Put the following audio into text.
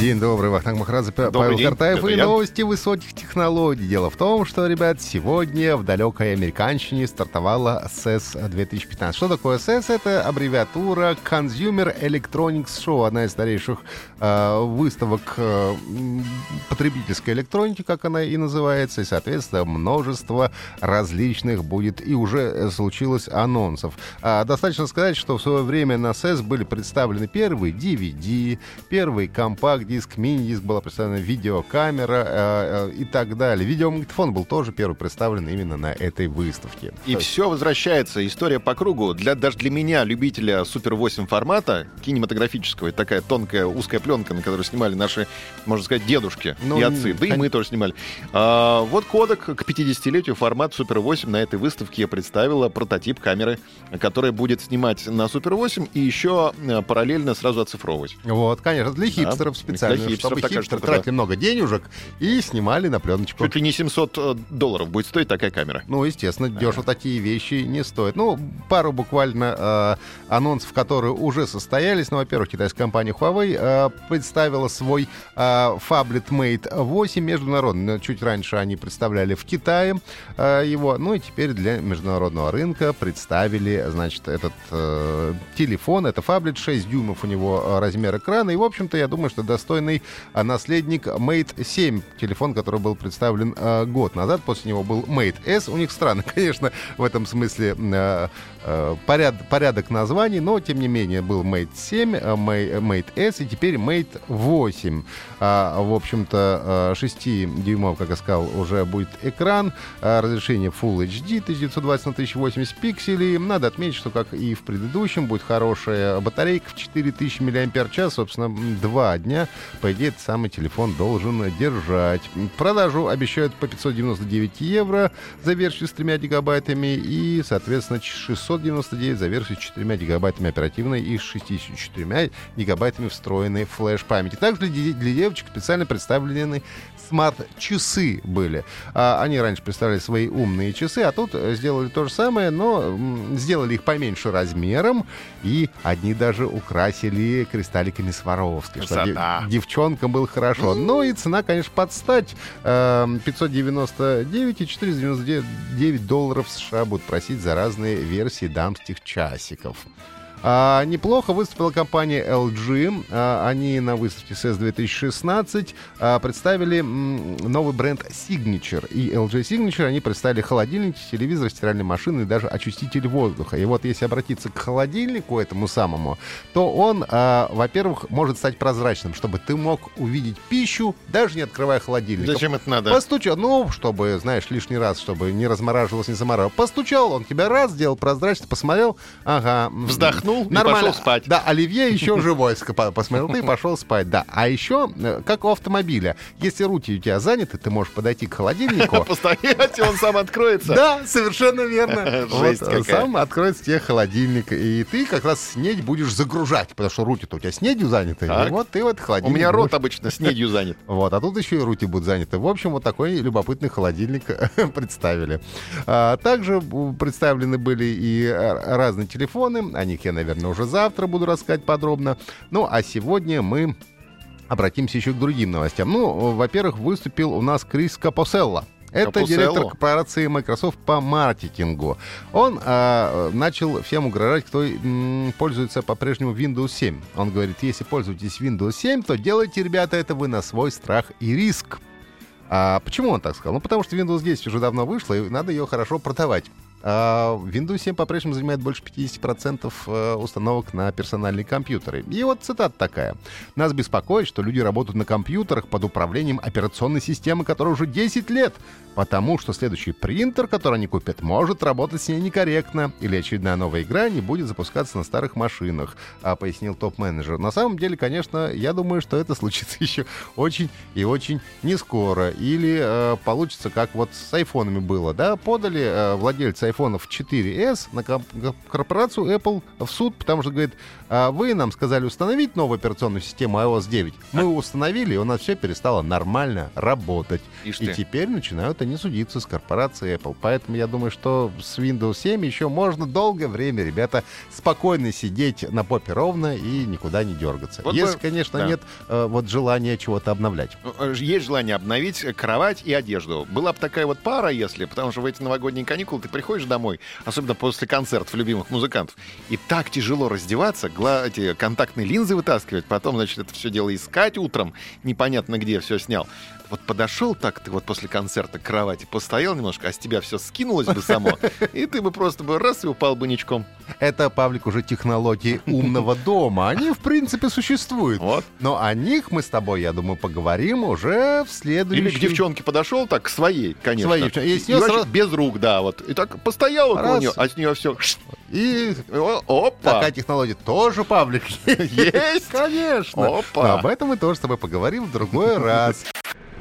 День добрый, Вахтанг Добрый Павел день, Картаев это и я. новости высоких технологий. Дело в том, что, ребят, сегодня в далекой американщине стартовала CES 2015. Что такое CES? Это аббревиатура Consumer Electronics Show, одна из старейших э, выставок э, потребительской электроники, как она и называется, и, соответственно, множество различных будет и уже э, случилось анонсов. А, достаточно сказать, что в свое время на CES были представлены первые DVD, первый компакт-диск, мини-диск, была представлена видеокамера э, э, и так далее. Видеомагнитофон был тоже первый представлен именно на этой выставке. И все возвращается, история по кругу. Для, даже для меня, любителя Супер 8 формата, кинематографического, это такая тонкая узкая пленка, на которую снимали наши, можно сказать, дедушки Ну, и отцы. Да и мы тоже снимали. А, вот кодек к 50-летию формат Супер 8 на этой выставке представила прототип камеры, которая будет снимать на Супер 8 и еще э, параллельно сразу оцифровывать. Вот, конечно, для хипстеров для специально, хипстеров чтобы хипстеры тратили много денежек и снимали на пленочку. Чуть ли не 700 э, долларов будет стоить такая камера. Ну, естественно, дешево такие вещи не стоят. Ну, пару буквально э, анонсов, которые уже состоялись. Ну, во-первых, китайская компания Huawei э, представила свой э, Phablet Mate 8 международный. Чуть раньше они представляли в Китае э, его. Ну, и теперь для международного рынка представили, значит, этот э, телефон. Это Phablet 6 дюймов у него э, размер экрана. И, в общем-то, я думаю, что достойный э, наследник Mate 7. Телефон, который был представлен э, год назад. После него был Mate S. У них странно, конечно, в этом смысле э, поряд- порядок названий, но, тем не менее, был Mate 7, э, Mate, S и теперь Mate 8. А, в общем-то, 6 дюймов, как я сказал, уже будет экран. А, Разрешение Full HD 1920 на 1080 пикселей. Надо отметить, что, как и в предыдущем, будет хорошая батарейка в 4000 мАч. Собственно, два дня, по идее, этот самый телефон должен держать. Продажу обещают по 599 евро за версию с 3 гигабайтами и, соответственно, 699 за версию с 4 гигабайтами оперативной и с 64 гигабайтами встроенной флеш-памяти. Также для, де- для девочек специально представлены смарт-часы были. А, они раньше представляли свои умные часы, а тут сделали то же самое, но сделали их поменьше размером, и одни даже украсили кристалликами Сваровски, чтобы Красота. девчонкам было хорошо. Ну и цена, конечно, подстать. Эм, 599 и 499 долларов США будут просить за разные версии дамских часиков. А, неплохо выступила компания LG. А, они на выставке CES 2016 а, представили м, новый бренд Signature. И LG Signature они представили холодильник, телевизор, стиральные машины и даже очиститель воздуха. И вот если обратиться к холодильнику этому самому, то он, а, во-первых, может стать прозрачным, чтобы ты мог увидеть пищу, даже не открывая холодильник. Зачем это надо? Постучал, ну, чтобы, знаешь, лишний раз, чтобы не размораживалось, не замораживалось. Постучал, он тебя раз сделал прозрачно, посмотрел, ага. Вздохнул и Нормально. пошел спать. Да, Оливье еще живой, посмотрел ты и пошел спать, да. А еще, э, как у автомобиля, если руки у тебя заняты, ты можешь подойти к холодильнику, Постоять, и он сам откроется. да, совершенно верно. Жесть Вот, какая. Сам откроется тебе холодильник, и ты как раз снедь будешь загружать, потому что руки-то у тебя снедью заняты. И вот ты вот У холодильник меня рот будешь- обычно снедью занят. вот, а тут еще и руки будут заняты. В общем, вот такой любопытный холодильник представили. А, также представлены были и э, разные телефоны. О них я, наверное, уже завтра буду рассказать подробно. Ну, а сегодня мы обратимся еще к другим новостям. Ну, во-первых, выступил у нас Крис Капоселло. Это Капуселло. директор корпорации Microsoft по маркетингу. Он а, начал всем угрожать, кто м, пользуется по-прежнему Windows 7. Он говорит, если пользуетесь Windows 7, то делайте, ребята, это вы на свой страх и риск. А почему он так сказал? Ну, потому что Windows 10 уже давно вышла, и надо ее хорошо продавать. А Windows 7 по-прежнему занимает больше 50% э, установок на персональные компьютеры. И вот цитата такая. «Нас беспокоит, что люди работают на компьютерах под управлением операционной системы, которая уже 10 лет, потому что следующий принтер, который они купят, может работать с ней некорректно, или очередная новая игра не будет запускаться на старых машинах», а, пояснил топ-менеджер. На самом деле, конечно, я думаю, что это случится еще очень и очень не скоро. Или э, получится, как вот с айфонами было, да, подали э, владельцы айфонов 4s на корпорацию Apple в суд, потому что, говорит, а вы нам сказали установить новую операционную систему iOS 9. Мы установили, и у нас все перестало нормально работать. И теперь начинают они судиться с корпорацией Apple. Поэтому я думаю, что с Windows 7 еще можно долгое время, ребята, спокойно сидеть на попе ровно и никуда не дергаться. Вот Если, бы... конечно, да. нет э, вот желания чего-то обновлять. Ну, э, есть желание обновить кровать и одежду. Была бы такая вот пара, если, потому что в эти новогодние каникулы ты приходишь домой, особенно после концертов любимых музыкантов, и так тяжело раздеваться, гла- эти контактные линзы вытаскивать, потом, значит, это все дело искать утром, непонятно где все снял. Вот подошел так ты вот после концерта к кровати, постоял немножко, а с тебя все скинулось бы само, и ты бы просто бы раз и упал бы ничком. Это, Павлик, уже технологии умного дома. Они, в принципе, существуют. Вот. Но о них мы с тобой, я думаю, поговорим уже в следующем... Или к девчонке подошел, так, к своей, конечно. Своей девчонке. И, и сразу... без рук, да, вот. И так постоял около нее, а с нее все... И опа! Такая технология тоже, Павлик, есть. Конечно. Опа! Но об этом мы тоже с тобой поговорим в другой раз.